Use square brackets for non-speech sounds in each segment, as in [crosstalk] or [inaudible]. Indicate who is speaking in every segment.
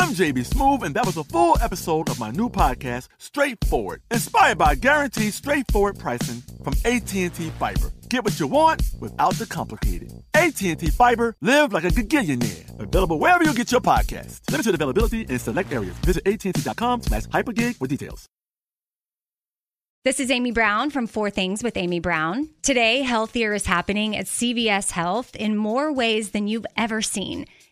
Speaker 1: I'm JB Smoove, and that was a full episode of my new podcast, Straightforward, inspired by guaranteed straightforward pricing from AT&T Fiber. Get what you want without the complicated. AT&T Fiber, live like a gigillionaire. Available wherever you get your podcast. Limited availability in select areas. Visit AT&T.com slash hypergig for details.
Speaker 2: This is Amy Brown from Four Things with Amy Brown. Today, healthier is happening at CVS Health in more ways than you've ever seen.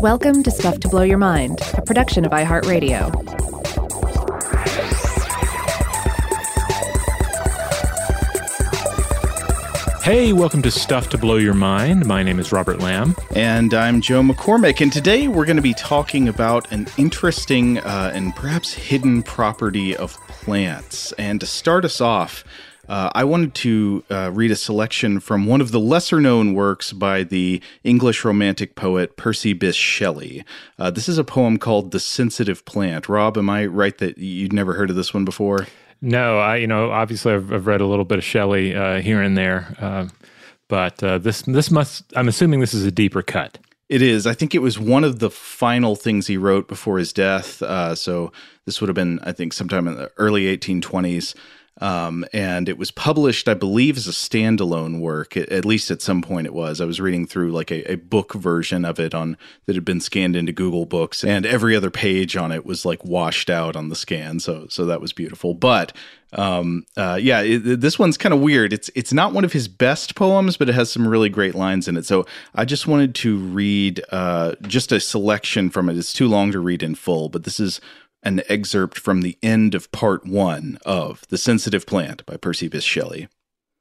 Speaker 3: Welcome to Stuff to Blow Your Mind, a production of iHeartRadio.
Speaker 4: Hey, welcome to Stuff to Blow Your Mind. My name is Robert Lamb.
Speaker 5: And I'm Joe McCormick. And today we're going to be talking about an interesting uh, and perhaps hidden property of plants. And to start us off, uh, I wanted to uh, read a selection from one of the lesser known works by the English Romantic poet Percy Bysshe Shelley. Uh, this is a poem called The Sensitive Plant. Rob, am I right that you'd never heard of this one before?
Speaker 4: No, I you know obviously I've, I've read a little bit of Shelley uh, here and there, uh, but uh, this this must I'm assuming this is a deeper cut.
Speaker 5: It is. I think it was one of the final things he wrote before his death. Uh, so this would have been, I think, sometime in the early 1820s. Um, and it was published, I believe, as a standalone work. At, least at some point, it was. I was reading through like a, a, book version of it on that had been scanned into Google Books, and every other page on it was like washed out on the scan. So, so that was beautiful. But um, uh, yeah, it, this one's kind of weird. It's it's not one of his best poems, but it has some really great lines in it. So I just wanted to read uh, just a selection from it. It's too long to read in full, but this is an excerpt from the end of part one of The Sensitive Plant by Percy Bysshe Shelley.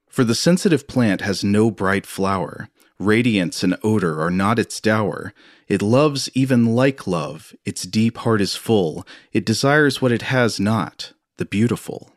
Speaker 5: For the sensitive plant has no bright flower, radiance and odor are not its dower. It loves even like love, its deep heart is full, it desires what it has not, the beautiful.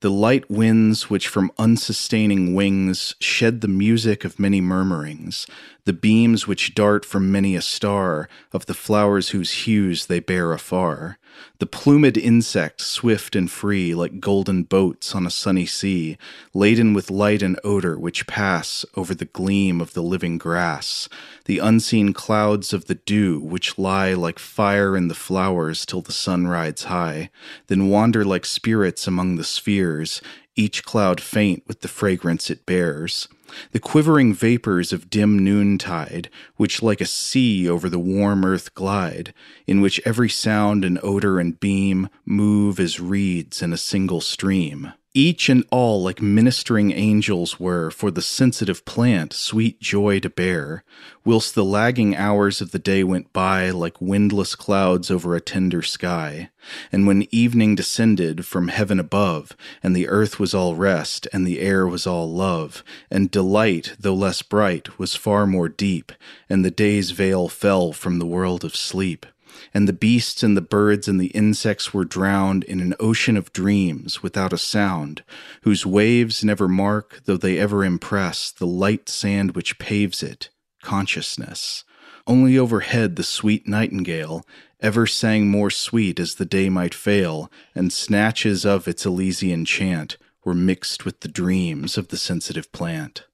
Speaker 5: The light winds which from unsustaining wings shed the music of many murmurings, the beams which dart from many a star of the flowers whose hues they bear afar, the plumed insects swift and free like golden boats on a sunny sea, laden with light and odor which pass over the gleam of the living grass, the unseen clouds of the dew which lie like fire in the flowers till the sun rides high, then wander like spirits among the spheres, each cloud faint with the fragrance it bears the quivering vapors of dim noontide, which like a sea over the warm earth glide, in which every sound and odor and beam move as reeds in a single stream. Each and all like ministering angels were for the sensitive plant sweet joy to bear, whilst the lagging hours of the day went by like windless clouds over a tender sky. And when evening descended from heaven above, and the earth was all rest, and the air was all love, and delight, though less bright, was far more deep, and the day's veil fell from the world of sleep and the beasts and the birds and the insects were drowned in an ocean of dreams without a sound, whose waves never mark, though they ever impress, the light sand which paves it, consciousness. Only overhead the sweet nightingale ever sang more sweet as the day might fail, and snatches of its Elysian chant were mixed with the dreams of the sensitive plant.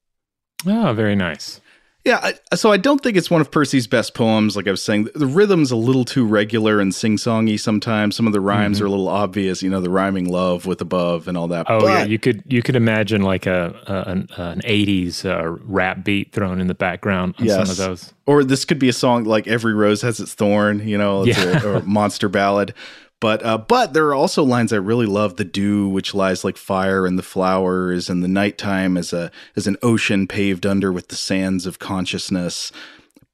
Speaker 4: Oh, very nice.
Speaker 5: Yeah, I, so I don't think it's one of Percy's best poems. Like I was saying, the rhythm's a little too regular and sing-songy sometimes. Some of the rhymes mm-hmm. are a little obvious. You know, the rhyming love with above and all that.
Speaker 4: Oh but, yeah, you could you could imagine like a, a an, an, '80s uh, rap beat thrown in the background on yes. some of those.
Speaker 5: Or this could be a song like "Every Rose Has Its Thorn." You know, yeah. a, or a monster ballad. But uh, but there are also lines I really love: the dew which lies like fire in the flowers, and the nighttime as a as an ocean paved under with the sands of consciousness.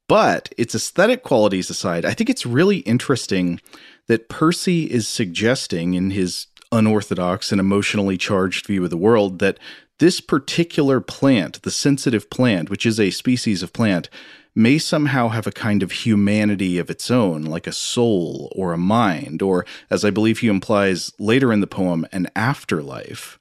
Speaker 5: But its aesthetic qualities aside, I think it's really interesting that Percy is suggesting in his unorthodox and emotionally charged view of the world that this particular plant, the sensitive plant, which is a species of plant, may somehow have a kind of humanity of its own, like a soul or a mind, or, as I believe he implies later in the poem, an afterlife.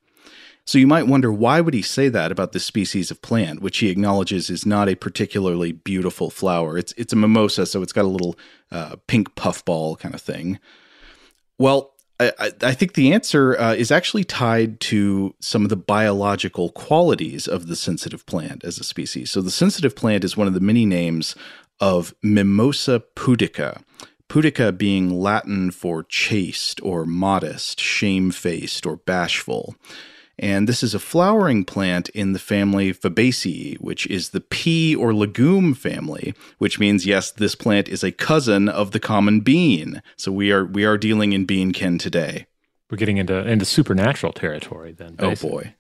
Speaker 5: So you might wonder why would he say that about this species of plant, which he acknowledges is not a particularly beautiful flower. It's it's a mimosa, so it's got a little uh, pink puffball kind of thing. Well, I, I think the answer uh, is actually tied to some of the biological qualities of the sensitive plant as a species. So, the sensitive plant is one of the many names of Mimosa pudica. Pudica being Latin for chaste or modest, shamefaced, or bashful. And this is a flowering plant in the family Fabaceae, which is the pea or legume family, which means yes, this plant is a cousin of the common bean. So we are we are dealing in bean kin today.
Speaker 4: We're getting into into supernatural territory then.
Speaker 5: Oh, basically. Oh boy.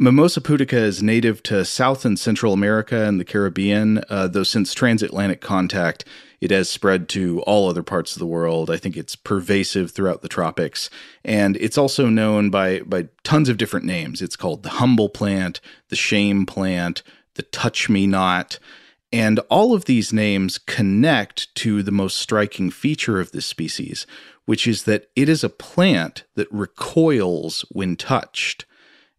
Speaker 5: Mimosa pudica is native to South and Central America and the Caribbean, uh, though since transatlantic contact, it has spread to all other parts of the world. I think it's pervasive throughout the tropics. And it's also known by, by tons of different names. It's called the humble plant, the shame plant, the touch me not. And all of these names connect to the most striking feature of this species, which is that it is a plant that recoils when touched.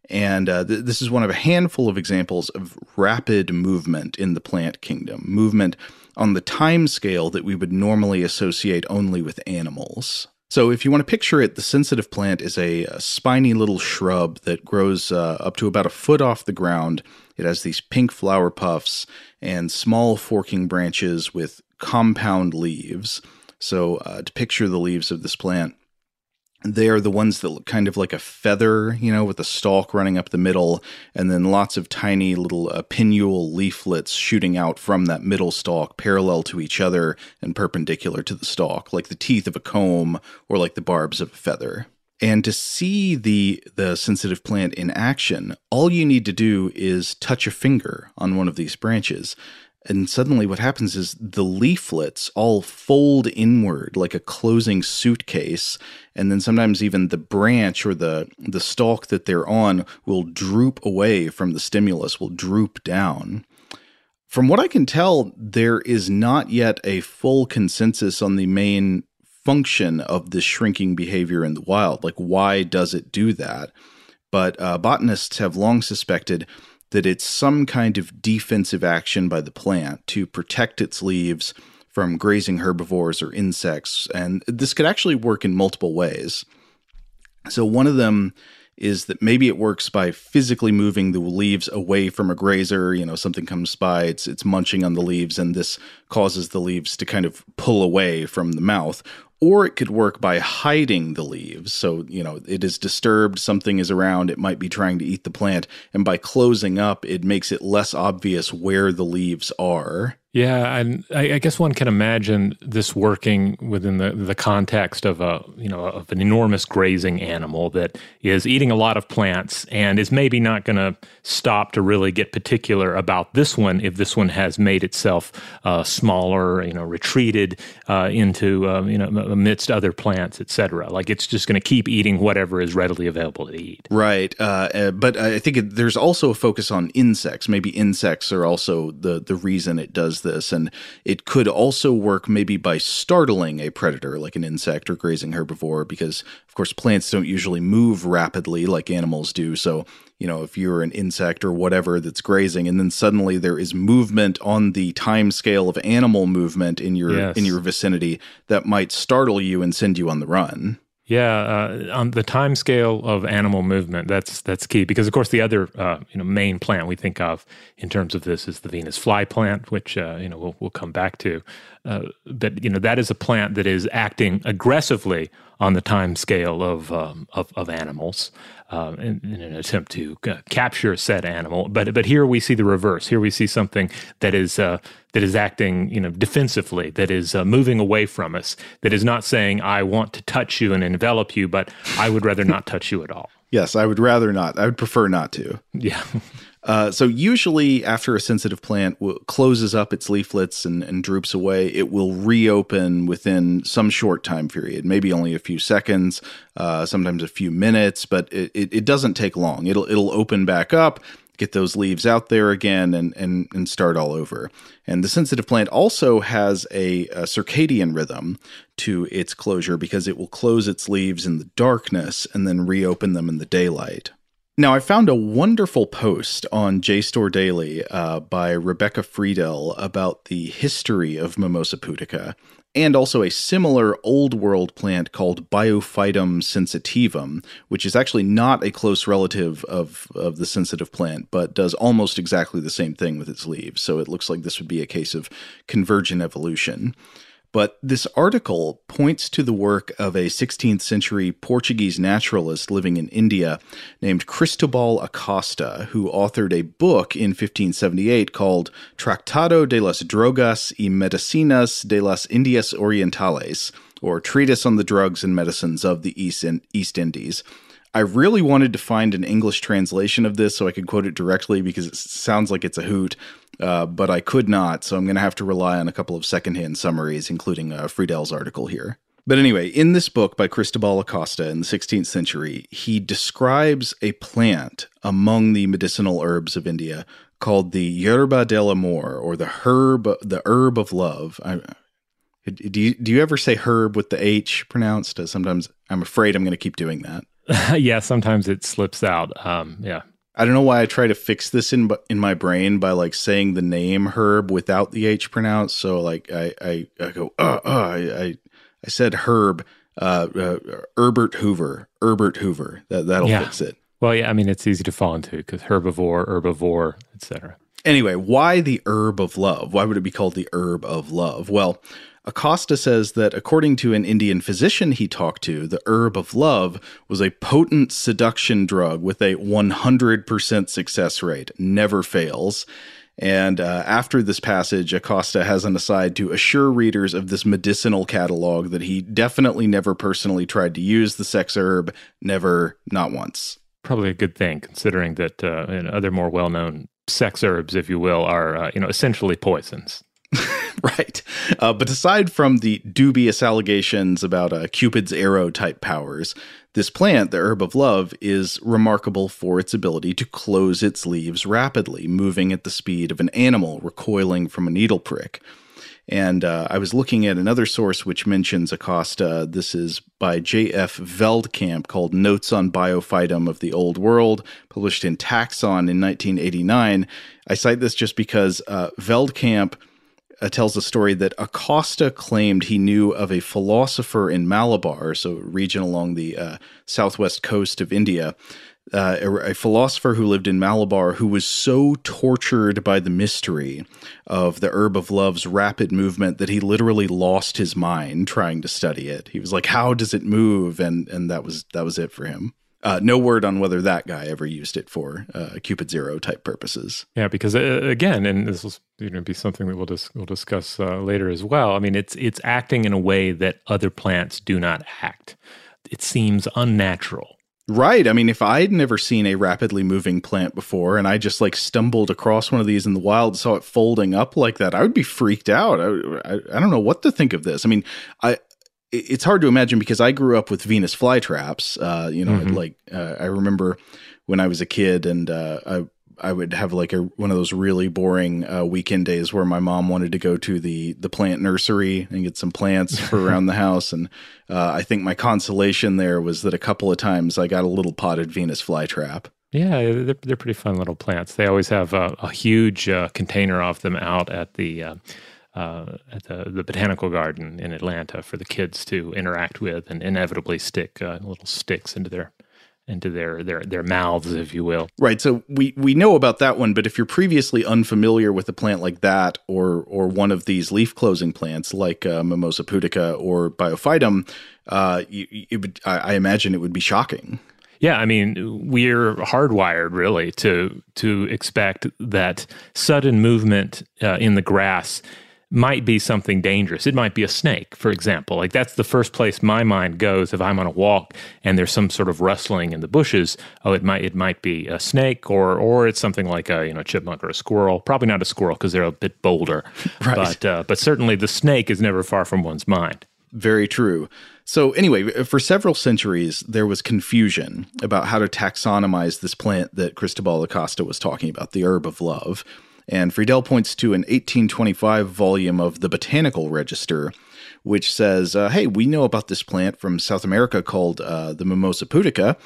Speaker 5: And uh, th- this is one of a handful of examples of rapid movement in the plant kingdom, movement on the time scale that we would normally associate only with animals. So, if you want to picture it, the sensitive plant is a, a spiny little shrub that grows uh, up to about a foot off the ground. It has these pink flower puffs and small forking branches with compound leaves. So, uh, to picture the leaves of this plant, they are the ones that look kind of like a feather, you know, with a stalk running up the middle, and then lots of tiny little uh, pinnule leaflets shooting out from that middle stalk, parallel to each other and perpendicular to the stalk, like the teeth of a comb or like the barbs of a feather. And to see the the sensitive plant in action, all you need to do is touch a finger on one of these branches, and suddenly, what happens is the leaflets all fold inward like a closing suitcase. And then sometimes even the branch or the, the stalk that they're on will droop away from the stimulus, will droop down. From what I can tell, there is not yet a full consensus on the main function of this shrinking behavior in the wild. Like, why does it do that? But uh, botanists have long suspected that it's some kind of defensive action by the plant to protect its leaves from grazing herbivores or insects. And this could actually work in multiple ways. So, one of them is that maybe it works by physically moving the leaves away from a grazer. You know, something comes by, it's it's munching on the leaves, and this causes the leaves to kind of pull away from the mouth or it could work by hiding the leaves. So, you know, it is disturbed, something is around, it might be trying to eat the plant, and by closing up, it makes it less obvious where the leaves are.
Speaker 4: Yeah, and I, I, guess one can imagine this working within the, the context of a you know of an enormous grazing animal that is eating a lot of plants and is maybe not going to stop to really get particular about this one if this one has made itself uh, smaller, you know, retreated uh, into uh, you know amidst other plants, etc. Like it's just going to keep eating whatever is readily available to eat.
Speaker 5: Right, uh, uh, but I think there's also a focus on insects. Maybe insects are also the the reason it does this. And it could also work maybe by startling a predator like an insect or grazing herbivore, because of course plants don't usually move rapidly like animals do. So, you know, if you're an insect or whatever that's grazing, and then suddenly there is movement on the time scale of animal movement in your yes. in your vicinity, that might startle you and send you on the run.
Speaker 4: Yeah, uh, on the time scale of animal movement, that's that's key because, of course, the other uh, you know main plant we think of in terms of this is the Venus fly plant, which uh, you know we'll, we'll come back to. Uh, but you know that is a plant that is acting aggressively on the time scale of um, of, of, animals uh, in, in, an attempt to uh, capture said animal. But but here we see the reverse. Here we see something that is uh, that is acting you know defensively, that is uh, moving away from us, that is not saying I want to touch you and envelop you, but I would rather not touch you at all. [laughs]
Speaker 5: Yes, I would rather not. I would prefer not to.
Speaker 4: Yeah. [laughs]
Speaker 5: Uh, so usually after a sensitive plant w- closes up its leaflets and, and, droops away, it will reopen within some short time period, maybe only a few seconds, uh, sometimes a few minutes, but it, it, it, doesn't take long. It'll it'll open back up, get those leaves out there again, and and and start all over. And the sensitive plant also has a, a circadian rhythm to its closure because it will close its leaves in the darkness and then reopen them in the daylight. Now, I found a wonderful post on JSTOR Daily uh, by Rebecca Friedel about the history of Mimosa pudica, and also a similar old world plant called Biophytum sensitivum, which is actually not a close relative of, of the sensitive plant, but does almost exactly the same thing with its leaves. So it looks like this would be a case of convergent evolution. But this article points to the work of a 16th century Portuguese naturalist living in India named Cristobal Acosta, who authored a book in 1578 called Tractado de las Drogas y Medicinas de las Indias Orientales, or Treatise on the Drugs and Medicines of the East, East Indies. I really wanted to find an English translation of this so I could quote it directly because it sounds like it's a hoot. Uh, but I could not, so I'm going to have to rely on a couple of secondhand summaries, including uh, Friedel's article here. But anyway, in this book by Cristobal Acosta in the 16th century, he describes a plant among the medicinal herbs of India called the Yerba del Amor, or the herb, the herb of love. I, do you do you ever say herb with the H pronounced? Sometimes I'm afraid I'm going to keep doing that. [laughs]
Speaker 4: yeah, sometimes it slips out. Um, yeah,
Speaker 5: I don't know why I try to fix this in in my brain by like saying the name Herb without the H pronounced. So like I I, I go uh, uh I, I I said Herb uh, uh Herbert Hoover Herbert Hoover that that'll yeah. fix it.
Speaker 4: Well, yeah, I mean it's easy to fall into because herbivore, herbivore, etc.
Speaker 5: Anyway, why the herb of love? Why would it be called the herb of love? Well, Acosta says that according to an Indian physician he talked to, the herb of love was a potent seduction drug with a 100% success rate, never fails. And uh, after this passage, Acosta has an aside to assure readers of this medicinal catalog that he definitely never personally tried to use the sex herb, never, not once.
Speaker 4: Probably a good thing, considering that uh, other more well known sex herbs, if you will, are uh, you know essentially poisons. [laughs]
Speaker 5: right. Uh, but aside from the dubious allegations about uh, Cupid's arrow type powers, this plant, the herb of love, is remarkable for its ability to close its leaves rapidly, moving at the speed of an animal recoiling from a needle prick. And uh, I was looking at another source which mentions Acosta. This is by J.F. Veldkamp called Notes on Biophytum of the Old World, published in Taxon in 1989. I cite this just because uh, Veldkamp uh, tells a story that Acosta claimed he knew of a philosopher in Malabar, so a region along the uh, southwest coast of India, uh, a, a, philosopher who lived in Malabar who was so tortured by the mystery of the herb of love's rapid movement that he literally lost his mind trying to study it. He was like, "How does it move?" and and that was that was it for him. Uh, no word on whether that guy ever used it for uh, Cupid's arrow type purposes.
Speaker 4: Yeah, because uh, again, and this will you know, be something that we'll dis- we'll discuss uh, later as well. I mean, it's it's acting in a way that other plants do not act. It seems unnatural.
Speaker 5: Right. I mean, if I'd never seen a rapidly moving plant before and I just like stumbled across one of these in the wild, saw it folding up like that, I would be freaked out. I, I, I don't know what to think of this. I mean, I it's hard to imagine because I grew up with Venus flytraps. Uh, you know, mm-hmm. like uh, I remember when I was a kid, and uh, I I would have like a one of those really boring uh, weekend days where my mom wanted to go to the the plant nursery and get some plants for [laughs] around the house, and uh, I think my consolation there was that a couple of times I got a little potted Venus flytrap.
Speaker 4: Yeah, they're, they're pretty fun little plants. They always have a, a huge uh, container of them out at the uh, at the, the botanical garden in Atlanta for the kids to interact with and inevitably stick uh, little sticks into their into their their their mouths, if you will.
Speaker 5: Right. So we we know about that one, but if you're previously unfamiliar with a plant like that, or or one of these leaf closing plants like uh, Mimosa pudica or Biophytum, uh, you, it would I, I imagine it would be shocking.
Speaker 4: Yeah, I mean, we're hardwired really to to expect that sudden movement uh, in the grass might be something dangerous. It might be a snake, for example. Like that's the first place my mind goes if I'm on a walk and there's some sort of rustling in the bushes. Oh, it might it might be a snake or or it's something like a you know chipmunk or a squirrel. Probably not a squirrel because they're a bit bolder. [laughs] right. But uh, but certainly the snake is never far from one's mind.
Speaker 5: Very true. So, anyway, for several centuries, there was confusion about how to taxonomize this plant that Cristobal Acosta was talking about, the herb of love. And Friedel points to an 1825 volume of the Botanical Register, which says, uh, hey, we know about this plant from South America called uh, the Mimosa pudica.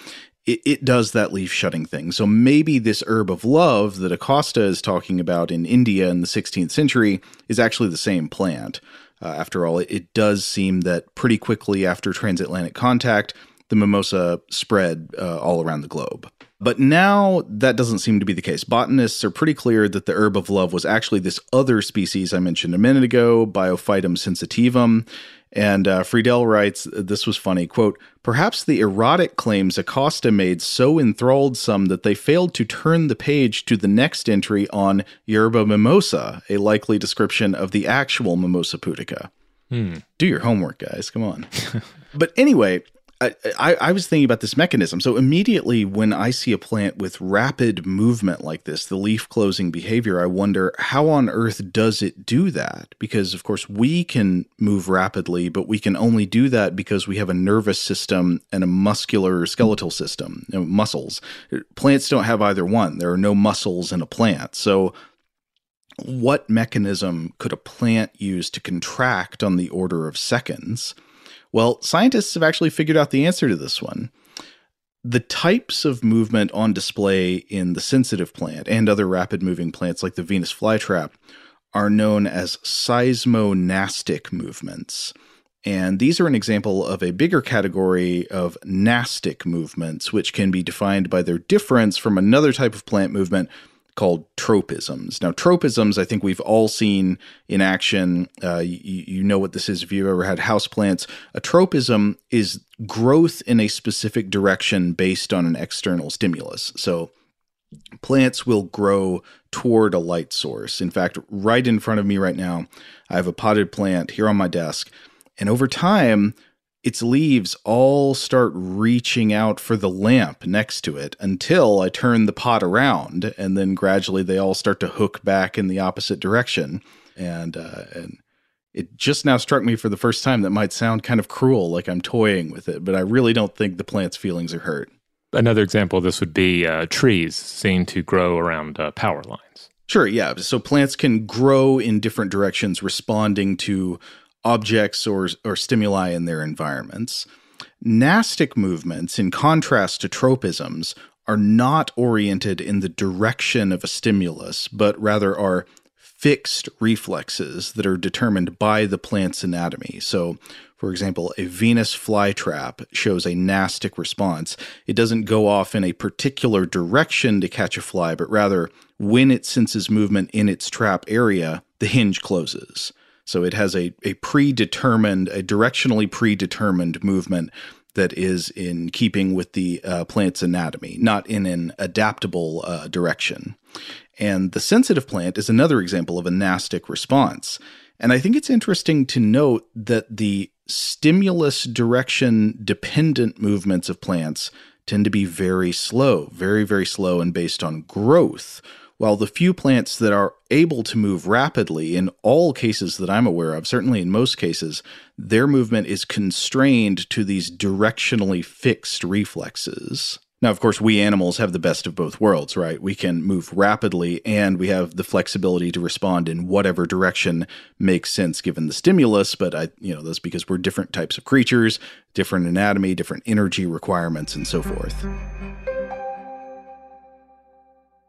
Speaker 5: It, it, does that leaf shutting thing. So maybe this herb of love that Acosta is talking about in India in the 16th century is actually the same plant. Uh, after all, it, it does seem that pretty quickly after transatlantic contact, the mimosa spread uh, all around the globe. But now that doesn't seem to be the case. Botanists are pretty clear that the herb of love was actually this other species I mentioned a minute ago, Biophytum sensitivum. And uh, Friedel writes, this was funny, quote, perhaps the erotic claims Acosta made so enthralled some that they failed to turn the page to the next entry on Yerba mimosa, a likely description of the actual Mimosa pudica. Hmm. Do your homework, guys. Come on. [laughs] but anyway, I, I, was thinking about this mechanism. So immediately when I see a plant with rapid movement like this, the leaf closing behavior, I wonder how on earth does it do that? Because of course we can move rapidly, but we can only do that because we have a nervous system and a muscular skeletal system, you know, muscles. Plants don't have either one. There are no muscles in a plant. So what mechanism could a plant use to contract on the order of seconds? Well, scientists have actually figured out the answer to this one. The types of movement on display in the sensitive plant and other rapid moving plants like the Venus flytrap are known as seismonastic movements. And these are an example of a bigger category of nastic movements, which can be defined by their difference from another type of plant movement called tropisms. Now, tropisms, I think we've all seen in action. Uh, you, you, know what this is if you've ever had houseplants. A tropism is growth in a specific direction based on an external stimulus. So, plants will grow toward a light source. In fact, right in front of me right now, I have a potted plant here on my desk. And over time, its leaves all start reaching out for the lamp next to it until I turn the pot around, and then gradually they all start to hook back in the opposite direction. And uh, and it just now struck me for the first time that might sound kind of cruel, like I'm toying with it, but I really don't think the plant's feelings are hurt.
Speaker 4: Another example of this would be uh, trees seen to grow around uh, power lines.
Speaker 5: Sure, yeah. So plants can grow in different directions, responding to objects or, or stimuli in their environments. Nastic movements, in contrast to tropisms, are not oriented in the direction of a stimulus, but rather are fixed reflexes that are determined by the plant's anatomy. So, for example, a Venus flytrap shows a nastic response. It doesn't go off in a particular direction to catch a fly, but rather, when it senses movement in its trap area, the hinge closes. So it has a, a predetermined, a directionally predetermined movement
Speaker 6: that is in keeping with the uh, plant's anatomy, not in an adaptable uh, direction. And the sensitive plant is another example of a nastic response. And I think it's interesting to note that the stimulus direction dependent movements of plants tend to be very slow, very, very slow and based on growth. While the few plants that are able to move rapidly, in all cases that I'm aware of, certainly in most cases, their movement is constrained to these directionally fixed reflexes. Now, of course, we animals have the best of both worlds, right? We can move rapidly and we have the flexibility to respond in whatever direction makes sense given the stimulus. But I, you know, that's because we're different types of creatures, different anatomy, different energy requirements, and so forth.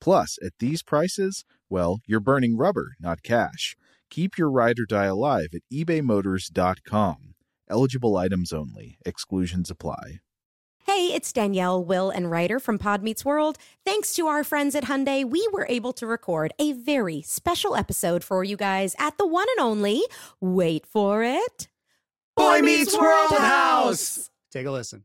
Speaker 5: Plus, at these prices, well, you're burning rubber, not cash. Keep your ride or die alive at ebaymotors.com. Eligible items only. Exclusions apply.
Speaker 7: Hey, it's Danielle, Will, and Rider from Pod Meets World. Thanks to our friends at Hyundai, we were able to record a very special episode for you guys at the one and only, wait for it,
Speaker 8: Boy Meets World House.
Speaker 9: Take a listen.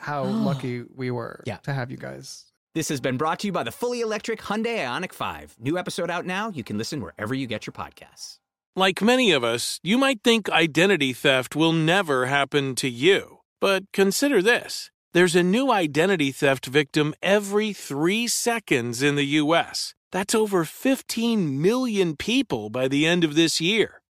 Speaker 9: how [gasps] lucky we were
Speaker 8: Yeah.
Speaker 9: to have you guys.
Speaker 8: This has been brought to you by the fully electric Hyundai Ioniq 5. New episode out now. You can listen wherever you get your podcasts.
Speaker 10: Like many of us, you might think identity theft will never happen to you. But consider this there's a new identity theft victim every three seconds in the U.S. That's over 15 million people by the end of this year,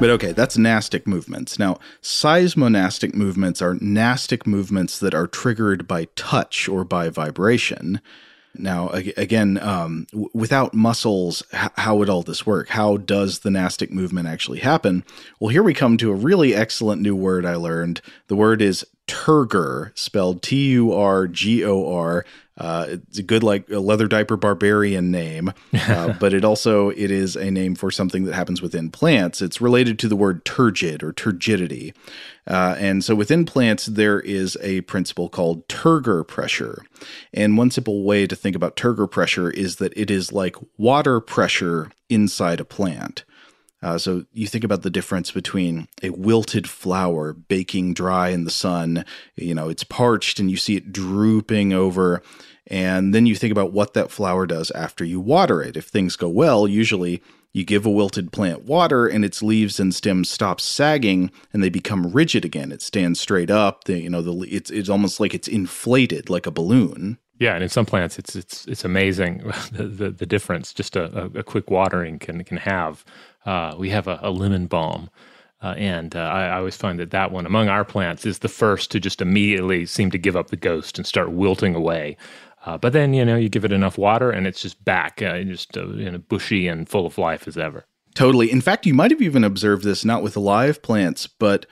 Speaker 5: But okay, that's nastic movements. Now, seismonastic movements are nastic movements that are triggered by touch or by vibration. Now, again, um, w- without muscles, h- how would all this work? How does the nastic movement actually happen? Well, here we come to a really excellent new word I learned. The word is turgor, spelled T U R G O R. Uh, it's a good like a leather diaper barbarian name, uh, [laughs] but it also it is a name for something that happens within plants. It's related to the word turgid or turgidity, uh, and so within plants there is a principle called turgor pressure. And one simple way to think about turgor pressure is that it is like water pressure inside a plant. Uh, so you think about the difference between a wilted flower baking dry in the sun, you know, it's parched and you see it drooping over. And then you think about what that flower does after you water it. If things go well, usually you give a wilted plant water and its leaves and stems stop sagging and they become rigid again. It stands straight up. The, you know, the, it's, it's almost like it's inflated like a balloon.
Speaker 4: Yeah, and in some plants, it's it's it's amazing [laughs] the the, the difference just a, a, quick watering can can have. Uh, we have a, a lemon balm, uh, and uh, I, I, always find that that one among our plants is the first to just immediately seem to give up the ghost and start wilting away. Uh, but then you know you give it enough water and it's just back, uh, just uh, you know, bushy and full of life as ever.
Speaker 5: Totally. In fact, you might have even observed this not with live plants, but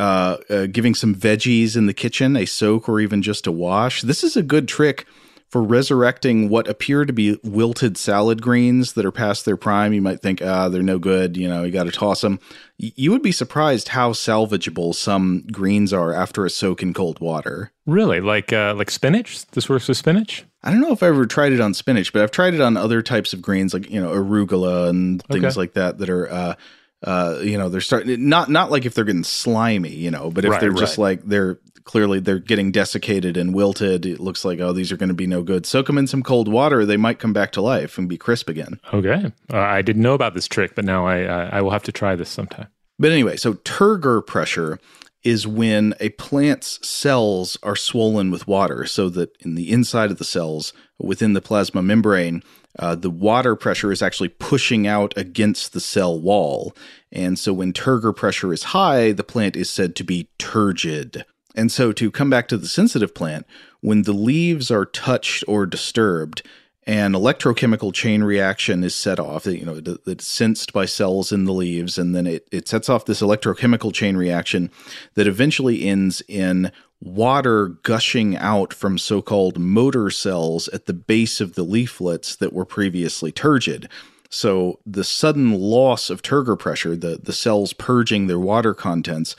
Speaker 5: uh, uh, giving some veggies in the kitchen a soak or even just a wash. This is a good trick for resurrecting what appear to be wilted salad greens that are past their prime. You might think, ah, they're no good. You know, you got to toss them. You would be surprised how salvageable some greens are after a soak in cold water.
Speaker 4: Really, like uh, like spinach. This works with spinach.
Speaker 5: I don't know if I ever tried it on spinach, but I've tried it on other types of greens, like you know arugula and things okay. like that that are. Uh, uh, you know, they're starting not not like if they're getting slimy, you know, but if right, they're just like they're clearly they're getting desiccated and wilted. It looks like oh these are going to be no good. Soak them in some cold water; they might come back to life and be crisp again.
Speaker 4: Okay, uh, I didn't know about this trick, but now I uh, I will have to try this sometime.
Speaker 5: But anyway, so turgor pressure is when a plant's cells are swollen with water, so that in the inside of the cells within the plasma membrane. Uh, the water pressure is actually pushing out against the cell wall. And so when turgor pressure is high, the plant is said to be turgid. And so, to come back to the sensitive plant, when the leaves are touched or disturbed, an electrochemical chain reaction is set off. You know, it's sensed by cells in the leaves, and then it, it sets off this electrochemical chain reaction that eventually ends in water gushing out from so called motor cells at the base of the leaflets that were previously turgid. So, the sudden loss of turgor pressure, the, the cells purging their water contents,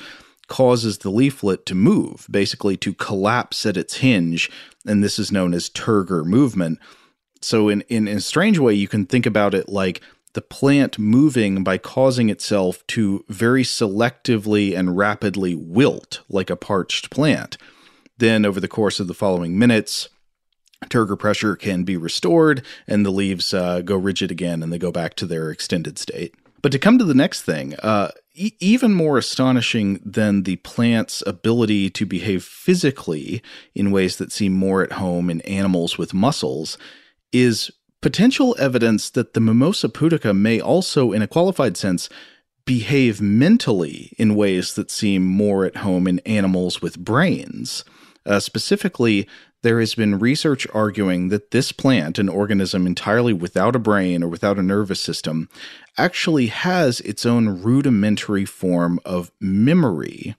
Speaker 5: causes the leaflet to move, basically to collapse at its hinge, and this is known as turgor movement. So, in, in, in a strange way, you can think about it like the plant moving by causing itself to very selectively and rapidly wilt like a parched plant. Then, over the course of the following minutes, turgor pressure can be restored and the leaves uh, go rigid again and they go back to their extended state. But to come to the next thing, uh, even more astonishing than the plant's ability to behave physically in ways that seem more at home in animals with muscles is potential evidence that the Mimosa pudica may also, in a qualified sense, behave mentally in ways that seem more at home in animals with brains. Uh, specifically, there has been research arguing that this plant, an organism entirely without a brain or without a nervous system, actually has its own rudimentary form of memory.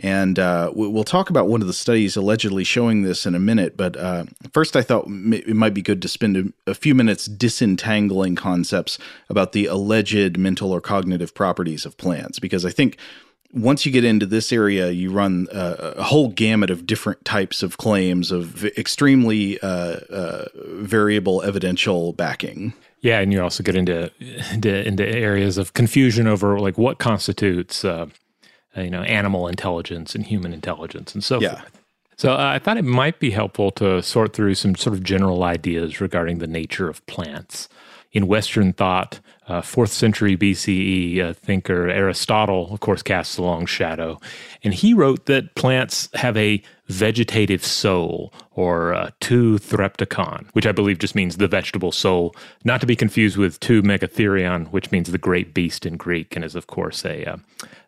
Speaker 5: And uh, we'll talk about one of the studies allegedly showing this in a minute. But uh, first, I thought it might be good to spend a few minutes disentangling concepts about the alleged mental or cognitive properties of plants, because I think once you get into this area, you run uh, a whole gamut of different types of claims of extremely uh, uh, variable evidential backing.
Speaker 4: Yeah, and you also get into into, into areas of confusion over like what constitutes uh, you know animal intelligence and human intelligence and so
Speaker 5: Yeah.
Speaker 4: forth. So uh, I thought it might be helpful to sort through some sort of general ideas regarding the nature of plants. In Western thought, uh, fourth century BCE uh, thinker Aristotle, of course, casts a long shadow, and he wrote that plants have a vegetative soul or uh, to threptikon, which I believe just means the vegetable soul, not to be confused with To Mega Therion, which means the great beast in Greek, and is of course a uh,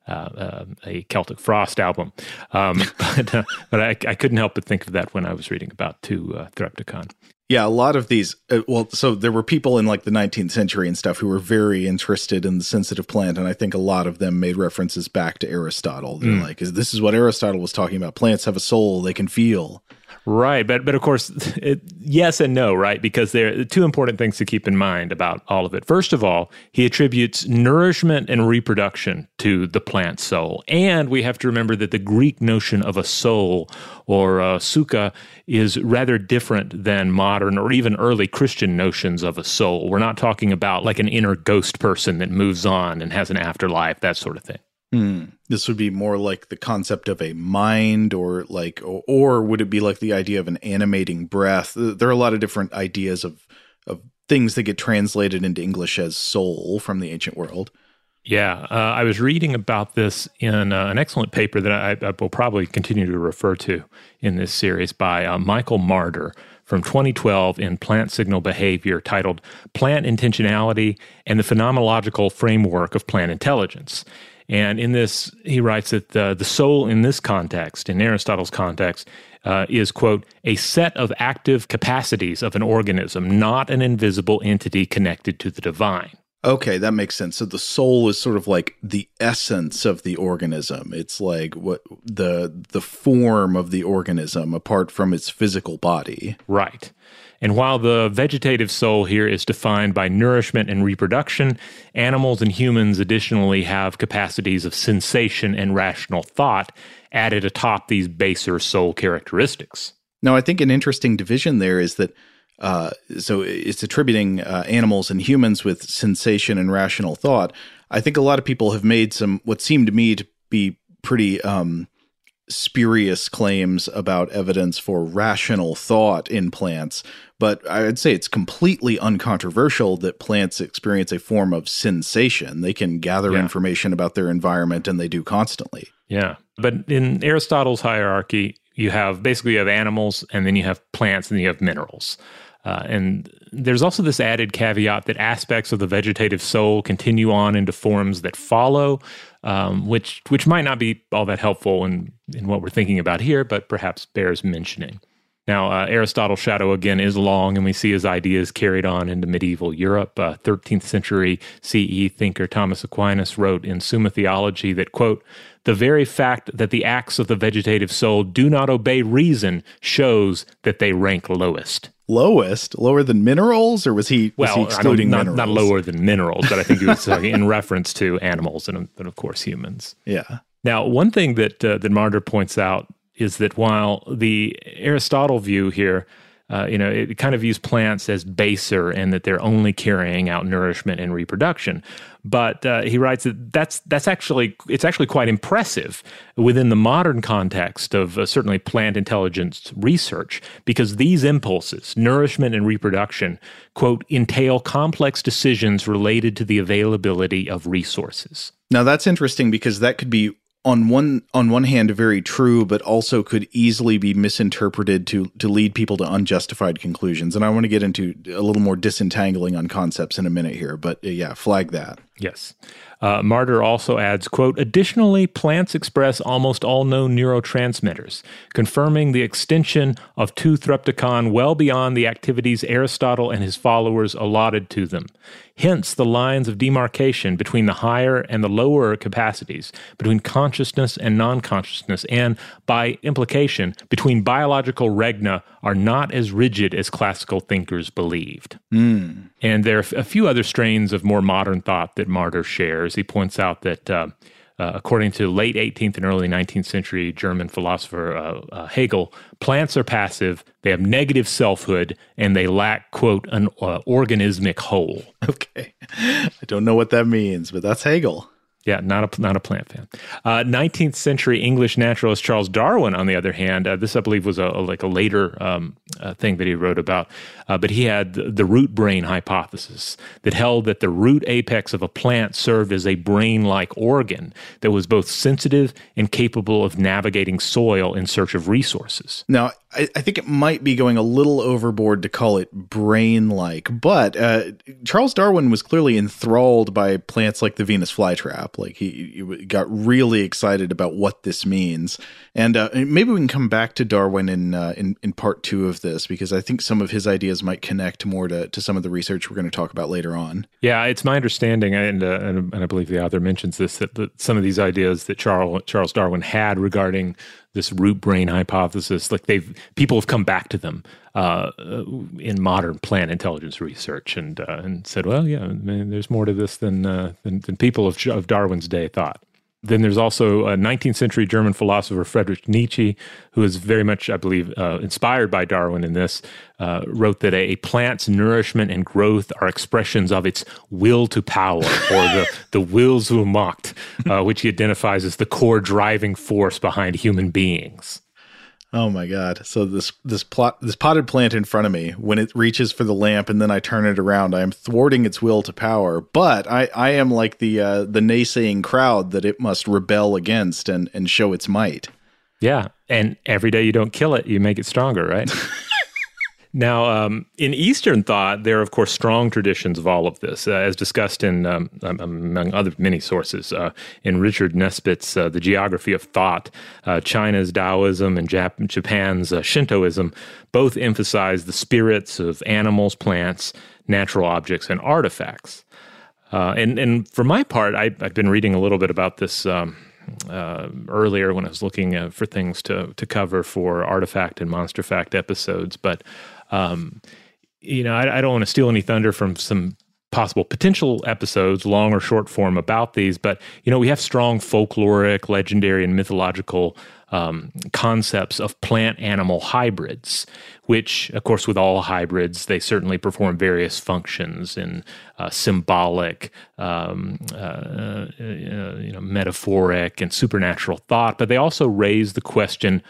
Speaker 4: uh, uh, a Celtic Frost album. Um, [laughs] but uh, but I, I couldn't help but think of that when I was reading about two uh, Threpticon.
Speaker 5: Yeah, a lot of these. Uh, well, so there were people in like the 19th century and stuff who were very interested in the sensitive plant, and I think a lot of them made references back to Aristotle. They're
Speaker 4: Mm.
Speaker 5: like, "Is this is what Aristotle was talking about? Plants have a soul; they can feel."
Speaker 4: Right, but but of course, [laughs] it, yes and no, right? Because there are two important things to keep in mind about all of it. First of all, he attributes nourishment and reproduction to the plant soul, and we have to remember that the Greek notion of a soul or a suka is rather different than modern or even early Christian notions of a soul. We're not talking about like an inner ghost person that moves on and has an afterlife, that sort of thing.
Speaker 5: Hmm. This would be more like the concept of a mind, or like, or, or would it be like the idea of an animating breath? There are a lot of different ideas of of things that get translated into English as soul from the ancient world.
Speaker 4: Yeah, uh, I was reading about this in uh, an excellent paper that I, I will probably continue to refer to in this series by uh, Michael Marder from 2012 in Plant Signal Behavior titled Plant Intentionality and the Phenomenological Framework of Plant Intelligence. And in this, he writes that the, the soul in this context, in Aristotle's context, uh, is, quote, a set of active capacities of an organism, not an invisible entity connected to the divine.
Speaker 5: Okay, that makes sense. So the soul is sort of like the essence of the organism. It's like what the the form of the organism apart from its physical body.
Speaker 4: Right. And while the vegetative soul here is defined by nourishment and reproduction, animals and humans additionally have capacities of sensation and rational thought added atop these baser soul characteristics.
Speaker 5: Now, I think an interesting division there is that uh, so it's attributing uh, animals and humans with sensation and rational thought. I think a lot of people have made some what seem to me to be pretty um, spurious claims about evidence for rational thought in plants, but I'd say it's completely uncontroversial that plants experience a form of sensation. They can gather
Speaker 4: Yeah.
Speaker 5: information about their environment, and they do constantly.
Speaker 4: Yeah. But in Aristotle's hierarchy, you have basically you have animals and then you have plants and you have minerals. Uh, and there's also this added caveat that aspects of the vegetative soul continue on into forms that follow, um, which which might not be all that helpful in, in what we're thinking about here, but perhaps bears mentioning. Now, uh, Aristotle's shadow again is long, and we see his ideas carried on into medieval Europe. Uh, 13th century CE thinker Thomas Aquinas wrote in Summa Theology that, quote, the very fact that the acts of the vegetative soul do not obey reason shows that they rank lowest.
Speaker 5: Lowest, lower than minerals, or was he was he
Speaker 4: Well, I
Speaker 5: excluding
Speaker 4: not,
Speaker 5: minerals?
Speaker 4: not lower than minerals, but I think he was talking [laughs] in reference to animals and, and, of course, humans.
Speaker 5: Yeah.
Speaker 4: Now, one thing that uh, that Marder points out is that while the Aristotle view here, uh, you know, it kind of views plants as baser and that they're only carrying out nourishment and reproduction. But uh, he writes that that's that's actually it's actually quite impressive within the modern context of uh, certainly plant intelligence research because these impulses, nourishment and reproduction, quote, entail complex decisions related to the availability of resources.
Speaker 5: Now that's interesting because that could be on one on one hand very true, but also could easily be misinterpreted to to lead people to unjustified conclusions. And I want to get into a little more disentangling on concepts in a minute here, but uh, yeah, flag that.
Speaker 4: Yes. Uh, Marder also adds, quote, additionally, plants express almost all known neurotransmitters, confirming the extension of to threptikon well beyond the activities Aristotle and his followers allotted to them. Hence, the lines of demarcation between the higher and the lower capacities, between consciousness and non consciousness, and, by implication, between biological regna are not as rigid as classical thinkers believed.
Speaker 5: Mm.
Speaker 4: And there are a few other strains of more modern thought that Marder shares. He points out that uh, uh, according to late 18th and early 19th century German philosopher uh, uh, Hegel, plants are passive, they have negative selfhood, and they lack, quote, an uh, organismic whole. [laughs]
Speaker 5: Okay. I don't know what that means, but that's Hegel.
Speaker 4: Yeah, not a not a plant fan. Uh, 19th century English naturalist Charles Darwin, on the other hand, uh, this I believe was a, a like a later um, uh, thing that he wrote about, uh, but he had the, the root brain hypothesis that held that the root apex of a plant served as a brain-like organ that was both sensitive and capable of navigating soil in search of resources.
Speaker 5: Now, I, I think it might be going a little overboard to call it brain-like, but uh, Charles Darwin was clearly enthralled by plants like the Venus flytrap. Like he, he got really excited about what this means, and uh, maybe we can come back to Darwin in, uh, in in part two of this because I think some of his ideas might connect more to to some of the research we're going to talk about later on.
Speaker 4: Yeah, it's my understanding, and uh, and, and I believe the author mentions this that, that some of these ideas that Charles Charles Darwin had regarding this root brain hypothesis, like they've people have come back to them uh, in modern plant intelligence research and uh, and said, well, yeah, there's more to this than, uh, than than people of, of Darwin's day thought. Then there's also a 19th century German philosopher Friedrich Nietzsche, who is very much, I believe, uh, inspired by Darwin in this, uh, wrote that a, a, plant's nourishment and growth are expressions of its will to power, or the, [laughs] the Willensmacht, uh, which he identifies as the core driving force behind human beings.
Speaker 5: Oh my god! So this this plot this potted plant in front of me, when it reaches for the lamp and then I turn it around, I am thwarting its will to power. But I I am like the uh, the naysaying crowd that it must rebel against and and show its might.
Speaker 4: Yeah, and every day you don't kill it, you make it stronger, right? [laughs] Now, um, in Eastern thought, there are, of course, strong traditions of all of this, uh, as discussed in, um, um, among other many sources, uh, in Richard Nisbett's uh, The Geography of Thought. Uh, China's Taoism and Jap- Japan's uh, Shintoism both emphasize the spirits of animals, plants, natural objects, and artifacts. Uh, and, and for my part, I, have been reading a little bit about this. Um, uh, earlier when I was looking uh, for things to to cover for artifact and monster fact episodes, but um, you know, I, I don't want to steal any thunder from some possible potential episodes, long or short form, about these. But you know, we have strong folkloric, legendary, and mythological um, concepts of plant-animal hybrids, which, of course, with all hybrids, they certainly perform various functions in uh, symbolic, um, uh, uh, you know, metaphoric, and supernatural thought. But they also raise the question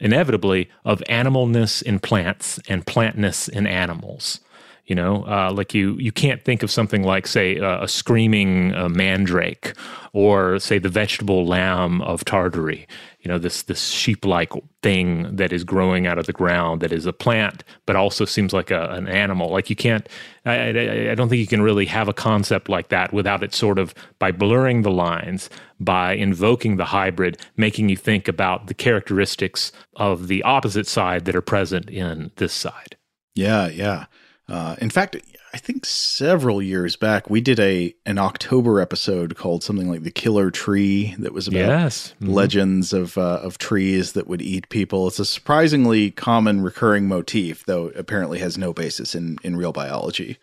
Speaker 4: inevitably of animalness in plants and plantness in animals. You know, uh, like you you can't think of something like say uh, a screaming uh, mandrake or say the vegetable lamb of Tartary. You know, this this sheep like thing that is growing out of the ground that is a plant, but also seems like a, an animal. Like you can't. I, I, I don't think you can really have a concept like that without it sort of by blurring the lines, by invoking the hybrid, making you think about the characteristics of the opposite side that are present in this side.
Speaker 5: Yeah, yeah. Uh, in fact, I think several years back we did a an October episode called something like the Killer Tree that was about
Speaker 4: yes.
Speaker 5: mm-hmm. legends of uh, of trees that would eat people. It's a surprisingly common recurring motif, though apparently has no basis in in real biology.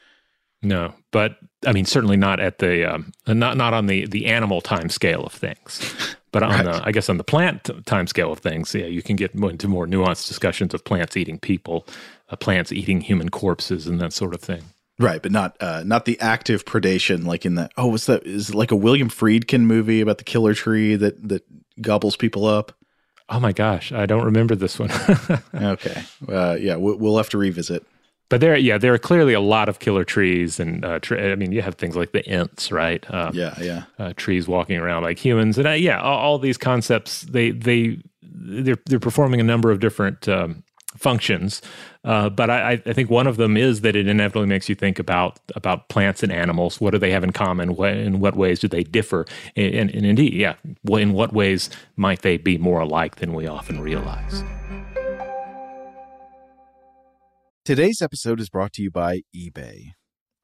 Speaker 4: No, but I mean certainly not at the um, not not on the the animal time scale of things. [laughs] But on right. the, I guess on the plant time scale of things, yeah, you can get into more nuanced discussions of plants eating people, uh, plants eating human corpses, and that sort of thing.
Speaker 5: Right, but not uh, not the active predation like in that. Oh, what's that? Is like a William Friedkin movie about the killer tree that that gobbles people up?
Speaker 4: Oh my gosh, I don't remember this one. [laughs]
Speaker 5: okay, uh, yeah, we'll, we'll have to revisit
Speaker 4: but there, yeah, there are clearly a lot of killer trees, and uh, tre- I mean, you have things like the Ents, right?
Speaker 5: Uh, yeah, yeah,
Speaker 4: uh, trees walking around like humans, and uh, yeah, all, all, these concepts they they they're they're performing a number of different um, functions. Uh, but I, I, think one of them is that it inevitably makes you think about about plants and animals. What do they have in common? What, in what ways do they differ? And, and, and indeed, yeah, in what ways might they be more alike than we often realize?
Speaker 11: Today's episode is brought to you by eBay.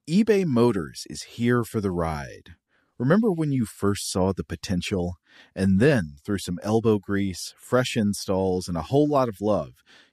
Speaker 11: eBay Motors is here for the ride. Remember when you first saw the potential? And then, through some elbow grease, fresh installs, and a whole lot of love,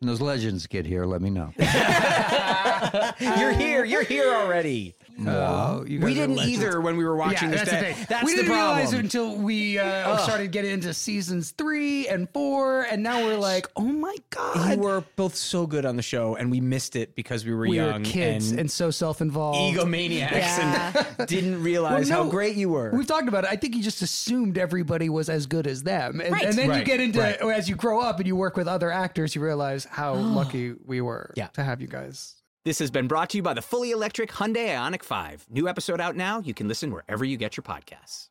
Speaker 12: Those, when those legends get here, let me know. [laughs] [laughs]
Speaker 8: you're here. You're here already.
Speaker 9: No, you
Speaker 8: we didn't
Speaker 9: legends.
Speaker 8: either when we were watching
Speaker 9: yeah,
Speaker 8: this.
Speaker 9: that's
Speaker 8: day.
Speaker 9: the thing.
Speaker 8: That's
Speaker 9: we
Speaker 8: the
Speaker 9: didn't realize
Speaker 8: problem.
Speaker 9: it until we uh, started getting into seasons three and four, and now we're like, oh my god,
Speaker 8: You were both so good on the show, and we missed it because we were
Speaker 9: we
Speaker 8: young
Speaker 9: were kids and,
Speaker 8: and,
Speaker 9: so self-involved,
Speaker 8: egomaniacs,
Speaker 7: Yeah.
Speaker 8: and [laughs] didn't realize
Speaker 9: Well,
Speaker 8: how great you were.
Speaker 9: We've talked about it. I think you just assumed everybody was as good as them, and,
Speaker 7: Right.
Speaker 9: and then you get into
Speaker 8: right.
Speaker 9: as you grow up and you work with other actors, you realize how [gasps] lucky we were
Speaker 8: Yeah.
Speaker 9: to have you guys.
Speaker 8: This has been brought to you by the fully electric Hyundai Ioniq 5. New episode out now. You can listen wherever you get your podcasts.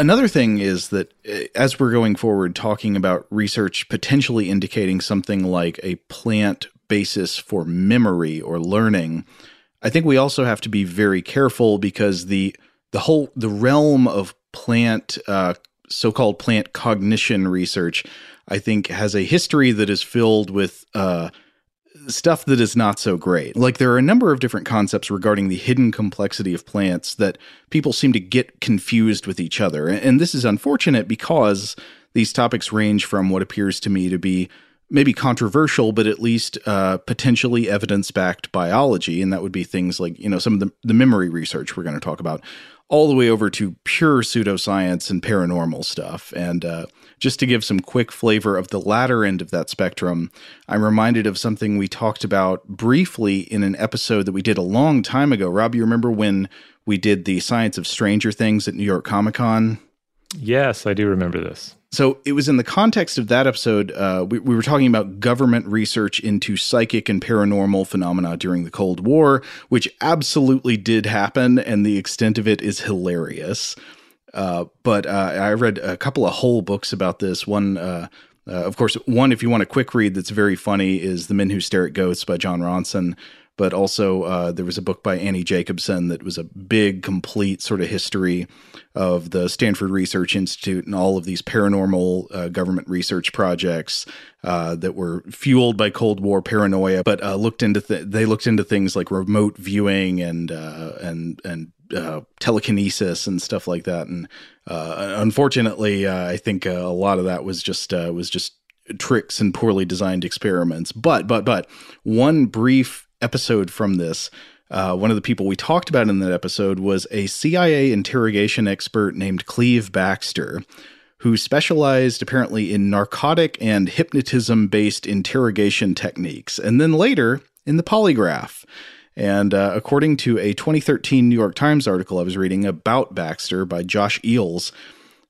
Speaker 5: Another thing is that uh, as we're going forward, talking about research potentially indicating something like a plant basis for memory or learning, I think we also have to be very careful because the the whole the realm of plant uh, so-called plant cognition research, I think, has a history that is filled with. Uh, stuff that is not so great. Like there are a number of different concepts regarding the hidden complexity of plants that people seem to get confused with each other. And this is unfortunate because these topics range from what appears to me to be maybe controversial, but at least uh, potentially evidence backed biology. And that would be things like, you know, some of the, the memory research we're going to talk about, all the way over to pure pseudoscience and paranormal stuff. And uh, just to give some quick flavor of the latter end of that spectrum, I'm reminded of something we talked about briefly in an episode that we did a long time ago. Rob, you remember when we did the science of stranger things at New York Comic Con?
Speaker 4: Yes, I do remember this.
Speaker 5: So it was in the context of that episode. Uh, we, we were talking about government research into psychic and paranormal phenomena during the Cold War, which absolutely did happen, and the extent of it is hilarious. Uh, but uh, I read a couple of whole books about this. One, uh, uh, of course, one if you want a quick read that's very funny is "The Men Who Stare at Ghosts" by Jon Ronson. But also, uh, there was a book by Annie Jacobsen that was a big, complete sort of history of the Stanford Research Institute and all of these paranormal government research projects that were fueled by Cold War paranoia, but looked into th- they looked into things like remote viewing and and and uh, telekinesis and stuff like that. And uh, unfortunately, uh, I think uh, a lot of that was just uh, was just tricks and poorly designed experiments. But but but one brief episode from this. Uh, one of the people we talked about in that episode was a CIA interrogation expert named Cleve Backster, who specialized apparently in narcotic and hypnotism based interrogation techniques, and then later in the polygraph. And uh, according to a 2013 New York Times article I was reading about Backster by Josh Eells,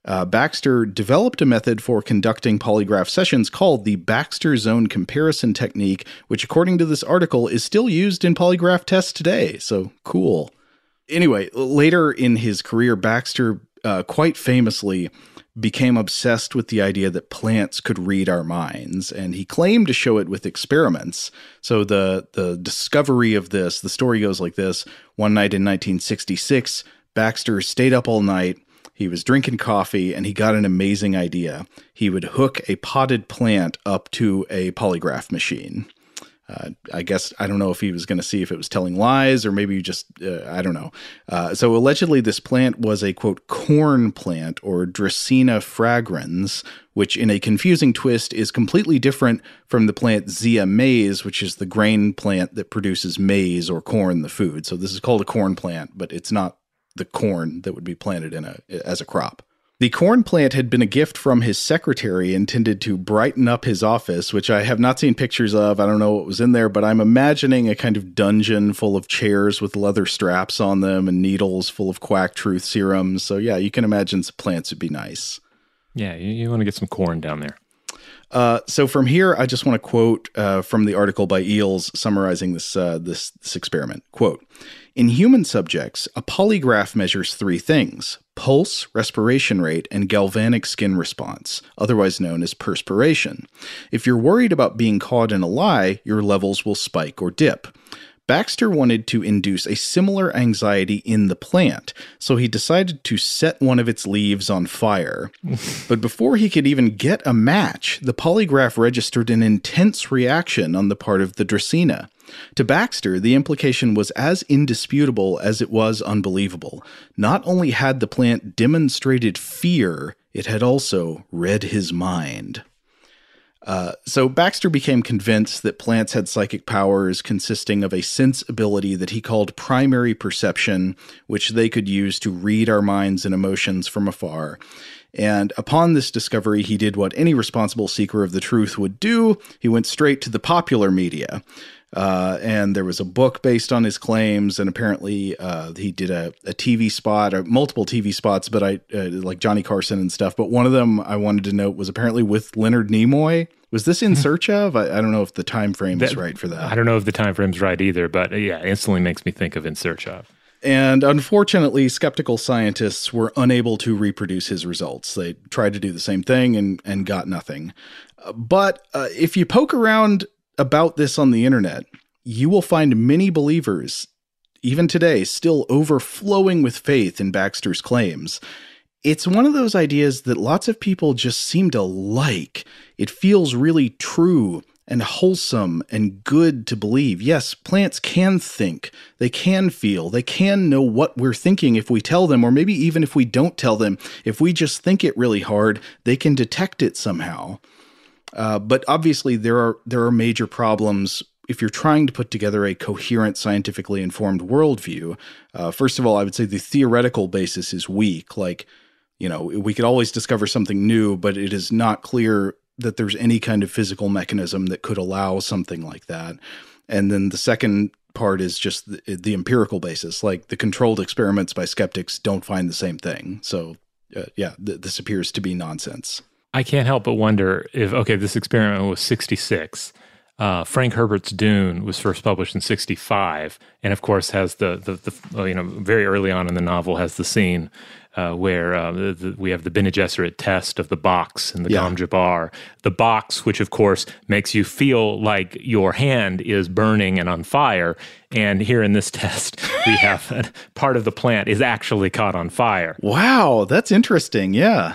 Speaker 5: uh, Backster developed a method for conducting polygraph sessions called the Backster Zone Comparison Technique, which, according to this article, is still used in polygraph tests today. So cool. Anyway, later in his career, Backster uh, quite famously became obsessed with the idea that plants could read our minds and he claimed to show it with experiments. So the the discovery of this the story goes like this. One night in 1966 Backster stayed up all night he was drinking coffee and he got an amazing idea. He would hook a potted plant up to a polygraph machine uh, I guess I don't know if he was going to see if it was telling lies or maybe just uh, I don't know. Uh, so allegedly, this plant was a quote corn plant or Dracaena fragrans, which in a confusing twist is completely different from the plant Zea mays, which is the grain plant that produces maize or corn, the food. So this is called a corn plant, but it's not the corn that would be planted in a as a crop. The corn plant had been a gift from his secretary intended to brighten up his office, which I have not seen pictures of. I don't know what was in there, but I'm imagining a kind of dungeon full of chairs with leather straps on them and needles full of quack truth serums. So, yeah, you can imagine some plants would be nice.
Speaker 4: Yeah, you, you want to get some corn down there.
Speaker 5: Uh, so from here, I just want to quote uh, from the article by Eells summarizing this, uh, this this experiment. Quote: In human subjects, a polygraph measures three things: pulse, respiration rate, and galvanic skin response, otherwise known as perspiration. If you're worried about being caught in a lie, your levels will spike or dip. Backster wanted to induce a similar anxiety in the plant, so he decided to set one of its leaves on fire. [laughs] but before he could even get a match, the polygraph registered an intense reaction on the part of the Dracaena. To Backster, the implication was as indisputable as it was unbelievable. Not only had the plant demonstrated fear, it had also read his mind. Uh, so Backster became convinced that plants had psychic powers consisting of a sense ability that he called primary perception, which they could use to read our minds and emotions from afar. And upon this discovery, he did what any responsible seeker of the truth would do. He went straight to the popular media. Uh, and there was a book based on his claims, and apparently uh, he did a, a TV spot, or multiple TV spots, but I uh, like Johnny Carson and stuff. But one of them I wanted to note was apparently with Leonard Nimoy. Was this in hmm. search of? I, I don't know if the time frame that, is right for that.
Speaker 4: I don't know if the time frame's right either, but uh, yeah, instantly makes me think of in search of.
Speaker 5: And unfortunately, skeptical scientists were unable to reproduce his results. They tried to do the same thing and, and got nothing. But uh, if you poke around about this on the internet, you will find many believers, even today, still overflowing with faith in Backster's claims. It's one of those ideas that lots of people just seem to like. It feels really true and wholesome and good to believe. Yes, plants can think, they can feel, they can know what we're thinking if we tell them, or maybe even if we don't tell them. If we just think it really hard, they can detect it somehow. Uh, but obviously, there are there are major problems if you're trying to put together a coherent, scientifically informed worldview. Uh, first of all, I would say the theoretical basis is weak. Like, you know, we could always discover something new, but it is not clear that there's any kind of physical mechanism that could allow something like that. And then the second part is just the, the empirical basis. Like the controlled experiments by skeptics don't find the same thing. So, uh, yeah, th- this appears to be nonsense.
Speaker 4: I can't help but wonder if okay, this experiment was 66. Uh, Frank Herbert's Dune was first published in '65, and of course has the, the, the you know very early on in the novel has the scene uh, where uh, the, the, we have the Bene Gesserit test of the box and the yeah. Gom Jabbar. The box, which of course makes you feel like your hand is burning and on fire. And here in this [laughs] test, we have [laughs] part of the plant is actually caught on fire.
Speaker 5: Wow, that's interesting. Yeah.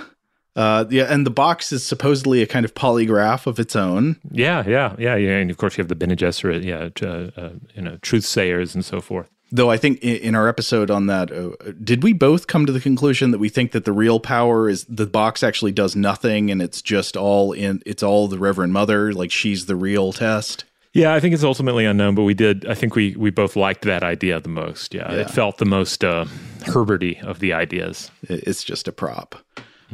Speaker 5: Uh, yeah, and the box is supposedly a kind of polygraph of its own.
Speaker 4: Yeah, yeah, yeah, yeah. And of course, you have the Bene Gesserit, yeah, uh, uh, you know, truth sayers and so forth.
Speaker 5: Though I think in, in our episode on that, uh, did we both come to the conclusion that we think that the real power is the box actually does nothing and it's just all in, it's all the Reverend Mother, like she's the real test?
Speaker 4: Yeah, I think it's ultimately unknown, but we did. I think we we both liked that idea the most. Yeah, yeah. it felt the most uh, Herberty of the ideas.
Speaker 5: It's just a prop.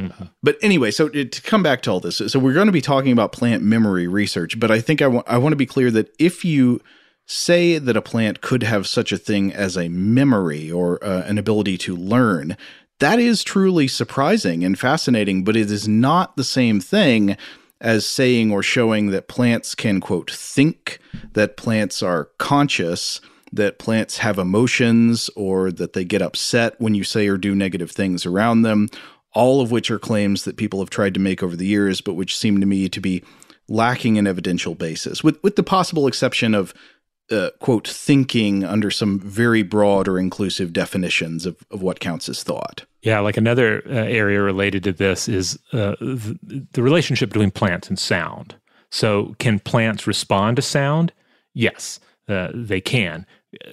Speaker 5: Mm-hmm. But anyway, so to come back to all this, so we're going to be talking about plant memory research, but I think I I want to be clear that if you say that a plant could have such a thing as a memory or uh, an ability to learn, that is truly surprising and fascinating, but it is not the same thing as saying or showing that plants can, quote, think, that plants are conscious, that plants have emotions, or that they get upset when you say or do negative things around them, all of which are claims that people have tried to make over the years, but which seem to me to be lacking an evidential basis, with, with the possible exception of uh, quote, thinking under some very broad or inclusive definitions of, of what counts as thought.
Speaker 4: Yeah, like another uh, area related to this is uh, the, the relationship between plants and sound. So, can plants respond to sound? Yes, uh, they can.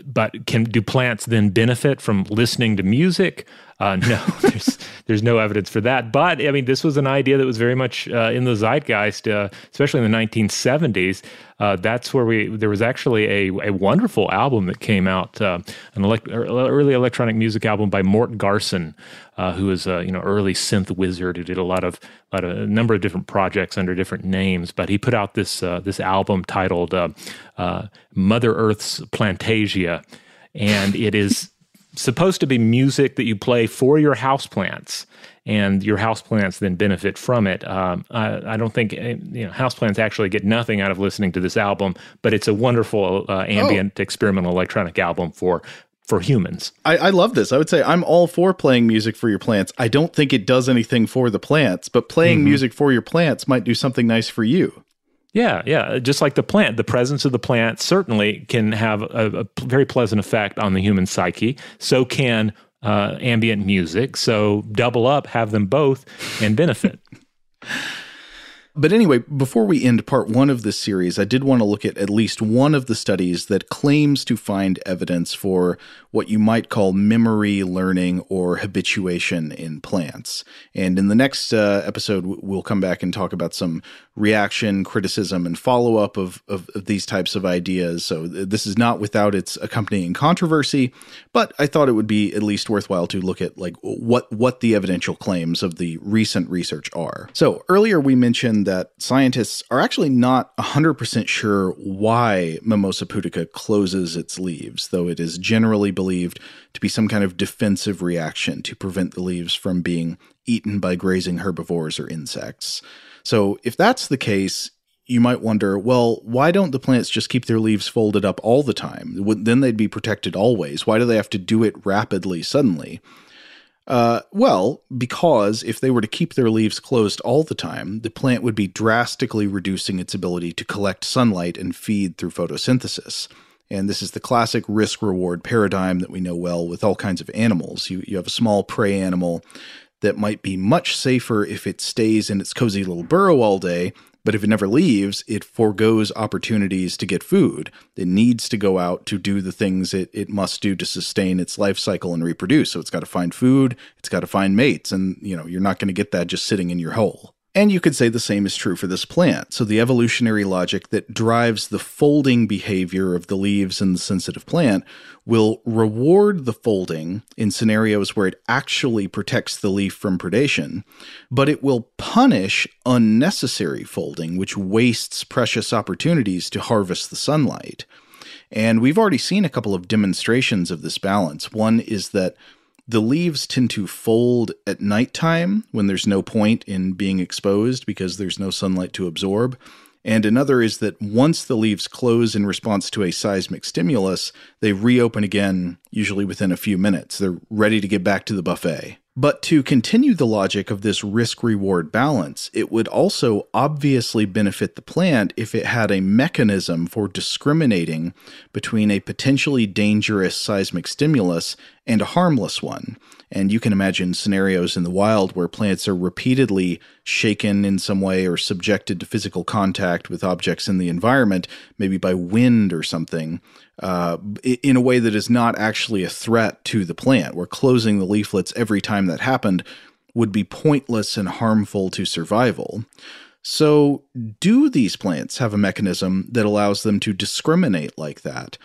Speaker 4: But can do plants then benefit from listening to music? Uh, [laughs] no, there's there's no evidence for that. But I mean, this was an idea that was very much uh, in the zeitgeist, uh, especially in the 1970s. Uh, that's where we there was actually a, a wonderful album that came out, uh, an elect, early electronic music album by Mort Garson, uh, who was a you know early synth wizard who did a lot of a, lot of, a number of different projects under different names. But he put out this this album titled Mother Earth's Plantasia, and it is supposed to be music that you play for your houseplants and your houseplants then benefit from it. Um, I, I, don't think eh, you know houseplants actually get nothing out of listening to this album, but it's a wonderful uh, ambient oh. experimental electronic album for for humans.
Speaker 5: I, I, love this. I would say I'm all for playing music for your plants. I don't think it does anything for the plants, but playing mm-hmm. music for your plants might do something nice for you.
Speaker 4: Yeah, yeah. Just like the plant, the presence of the plant certainly can have a, a very pleasant effect on the human psyche. So can uh, ambient music. So double up, have them both, and benefit. [laughs]
Speaker 5: But anyway, before we end part one of this series, I did want to look at at least one of the studies that claims to find evidence for what you might call memory learning or habituation in plants. And in the next uh, episode, we'll come back and talk about some reaction, criticism, and follow up of, of, of, these types of ideas. So this is not without its accompanying controversy, but I thought it would be at least worthwhile to look at like what what the evidential claims of the recent research are. So earlier we mentioned that scientists are actually not 100% sure why Mimosa pudica closes its leaves, though it is generally believed to be some kind of defensive reaction to prevent the leaves from being eaten by grazing herbivores or insects. So, if that's the case, you might wonder, well, why don't the plants just keep their leaves folded up all the time? Then they'd be protected always. Why do they have to do it rapidly, suddenly? Uh, well, because if they were to keep their leaves closed all the time, the plant would be drastically reducing its ability to collect sunlight and feed through photosynthesis. And this is the classic risk reward paradigm that we know well with all kinds of animals. You, you have a small prey animal that might be much safer if it stays in its cozy little burrow all day. But if it never leaves, it foregoes opportunities to get food. It needs to go out to do the things it, it must do to sustain its life cycle and reproduce. So it's got to find food, it's got to find mates, and you know, you're not going to get that just sitting in your hole. And you could say the same is true for this plant. So, the evolutionary logic that drives the folding behavior of the leaves in the sensitive plant will reward the folding in scenarios where it actually protects the leaf from predation, but it will punish unnecessary folding, which wastes precious opportunities to harvest the sunlight. And we've already seen a couple of demonstrations of this balance. One is that the leaves tend to fold at nighttime when there's no point in being exposed because there's no sunlight to absorb. And another is that once the leaves close in response to a seismic stimulus, they reopen again, usually within a few minutes. They're ready to get back to the buffet. But to continue the logic of this risk reward balance, it would also obviously benefit the plant if it had a mechanism for discriminating between a potentially dangerous seismic stimulus and a harmless one. And you can imagine scenarios in the wild where plants are repeatedly shaken in some way or subjected to physical contact with objects in the environment, maybe by wind or something, uh, in a way that is not actually a threat to the plant, where closing the leaflets every time that happened would be pointless and harmful to survival. So, do these plants have a mechanism that allows them to discriminate like that?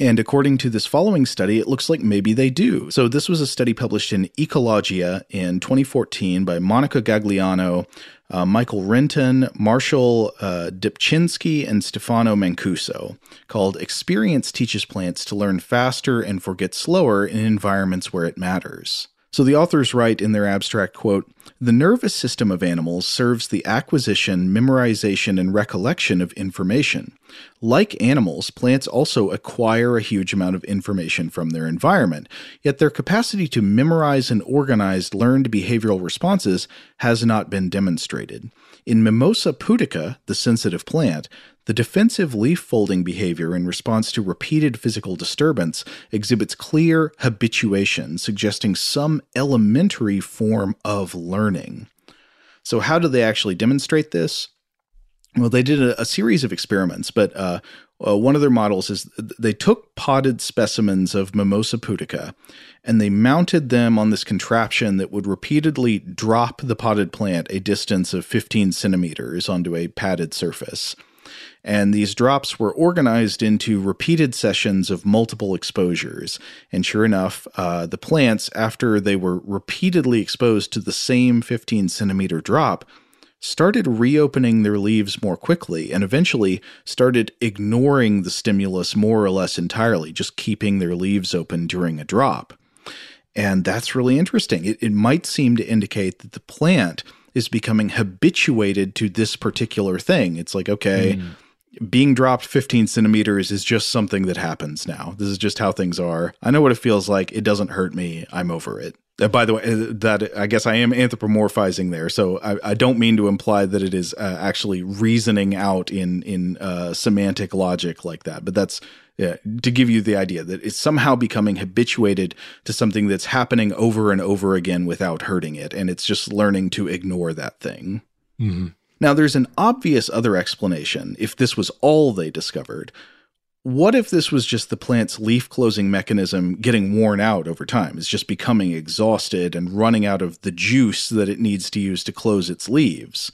Speaker 5: And according to this following study, it looks like maybe they do. So, this was a study published in Oecologia in 2014 by Monica Gagliano, uh, Michael Renton, Marshall uh, Depczynski, and Stefano Mancuso, called Experience Teaches Plants to Learn Faster and Forget Slower in Environments Where It Matters. So the authors write in their abstract quote, the nervous system of animals serves the acquisition, memorization, and recollection of information. Like animals, plants also acquire a huge amount of information from their environment, yet their capacity to memorize and organize learned behavioral responses has not been demonstrated. In Mimosa pudica, the sensitive plant, the defensive leaf folding behavior in response to repeated physical disturbance exhibits clear habituation, suggesting some elementary form of learning. So, how do they actually demonstrate this? Well, they did a, a series of experiments, but uh, uh, one of their models is they took potted specimens of Mimosa pudica and they mounted them on this contraption that would repeatedly drop the potted plant a distance of 15 centimeters onto a padded surface. And these drops were organized into repeated sessions of multiple exposures. And sure enough, uh, the plants, after they were repeatedly exposed to the same 15 centimeter drop, started reopening their leaves more quickly and eventually started ignoring the stimulus more or less entirely, just keeping their leaves open during a drop. And that's really interesting. It, it might seem to indicate that the plant is becoming habituated to this particular thing. It's like, okay. Mm being dropped 15 centimeters is just something that happens now. This is just how things are. I know what it feels like. It doesn't hurt me. I'm over it. Uh, by the way, uh, that I guess I am anthropomorphizing there, so I, I don't mean to imply that it is uh, actually reasoning out in in uh, semantic logic like that. But that's yeah, to give you the idea that it's somehow becoming habituated to something that's happening over and over again without hurting it, and it's just learning to ignore that thing. Mm-hmm. Now, there's an obvious other explanation if this was all they discovered. What if this was just the plant's leaf closing mechanism getting worn out over time? It's just becoming exhausted and running out of the juice that it needs to use to close its leaves.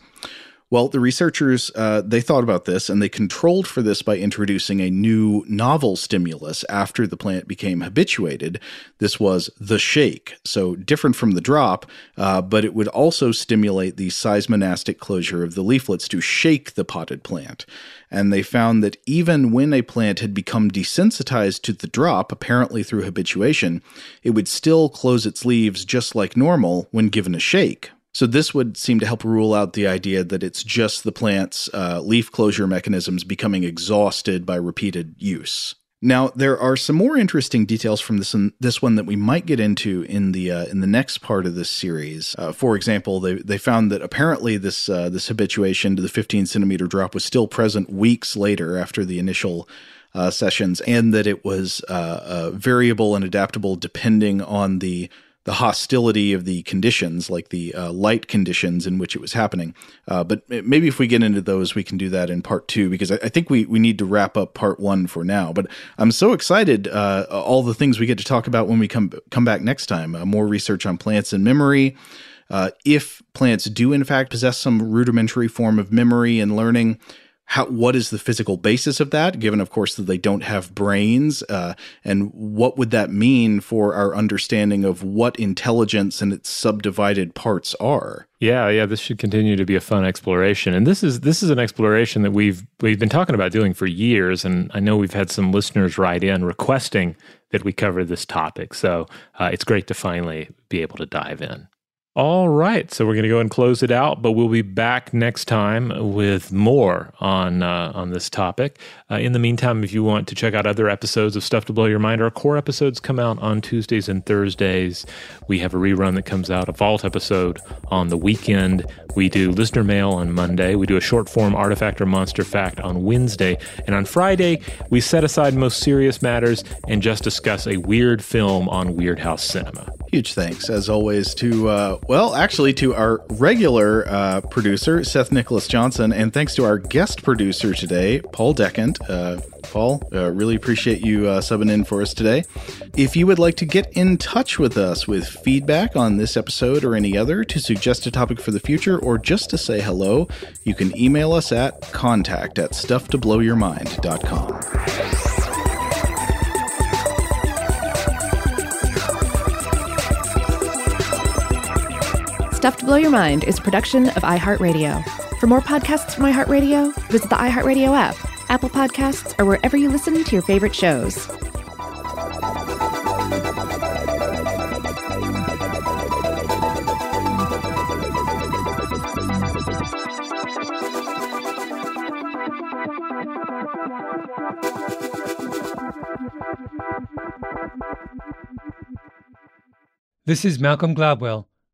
Speaker 5: Well, the researchers uh, they thought about this and they controlled for this by introducing a new novel stimulus after the plant became habituated. This was the shake, so different from the drop, uh, but it would also stimulate the seismonastic closure of the leaflets to shake the potted plant. And they found that even when a plant had become desensitized to the drop, apparently through habituation, it would still close its leaves just like normal when given a shake. So this would seem to help rule out the idea that it's just the plant's uh, leaf closure mechanisms becoming exhausted by repeated use. Now there are some more interesting details from this this one that we might get into in the uh, in the next part of this series. Uh, for example, they they found that apparently this uh, this habituation to the 15 centimeter drop was still present weeks later after the initial uh, sessions, and that it was uh, uh, variable and adaptable depending on the the hostility of the conditions, like the uh, light conditions in which it was happening. Uh, but maybe if we get into those, we can do that in part two because I, I, think we, we need to wrap up part one for now. But I'm so excited uh, all the things we get to talk about when we come come back next time. Uh, more research on plants and memory. Uh, if plants do in fact possess some rudimentary form of memory and learning, how what is the physical basis of that given of course that they don't have brains uh, and what would that mean for our understanding of what intelligence and its subdivided parts are?
Speaker 4: Yeah yeah this should continue to be a fun exploration. And this is this is an exploration that we've we've been talking about doing for years and i know we've had some listeners write in requesting that we cover this topic. So uh, it's great to finally be able to dive in all right, so we're going to go and close it out, but we'll be back next time with more on uh, on this topic. Uh, in the meantime, if you want to check out other episodes of Stuff to Blow Your Mind, our core episodes come out on Tuesdays and Thursdays. We have a rerun that comes out, a vault episode on the weekend. We do listener mail on Monday. We do a short form artifact or monster fact on Wednesday, and on Friday we set aside most serious matters and just discuss a weird film on Weird House Cinema.
Speaker 5: Huge thanks, as always, to, uh, well, actually, to our regular uh, producer, Seth Nicholas Johnson, and thanks to our guest producer today, Paul Decant. Uh, Paul, uh, really appreciate you uh, subbing in for us today. If you would like to get in touch with us with feedback on this episode or any other, to suggest a topic for the future, or just to say hello, you can email us at contact at stufftoblowyourmind.com.
Speaker 3: Stuff to Blow Your Mind is a production of iHeartRadio. For more podcasts from iHeartRadio, visit the iHeartRadio app, Apple Podcasts, or wherever you listen to your favorite shows.
Speaker 13: This is Malcolm Gladwell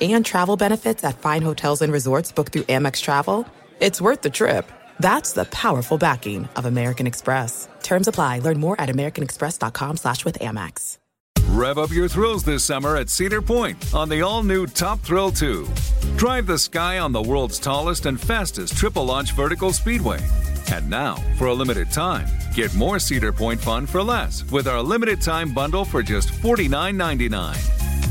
Speaker 14: and travel benefits at fine hotels and resorts booked through Amex Travel, it's worth the trip. That's the powerful backing of American Express. Terms apply. Learn more at americanexpress.com slash with Amex.
Speaker 15: Rev up your thrills this summer at Cedar Point on the all-new Top Thrill 2. Drive the sky on the world's tallest and fastest triple-launch vertical speedway. And now, for a limited time, get more Cedar Point fun for less with our limited time bundle for just $49.99.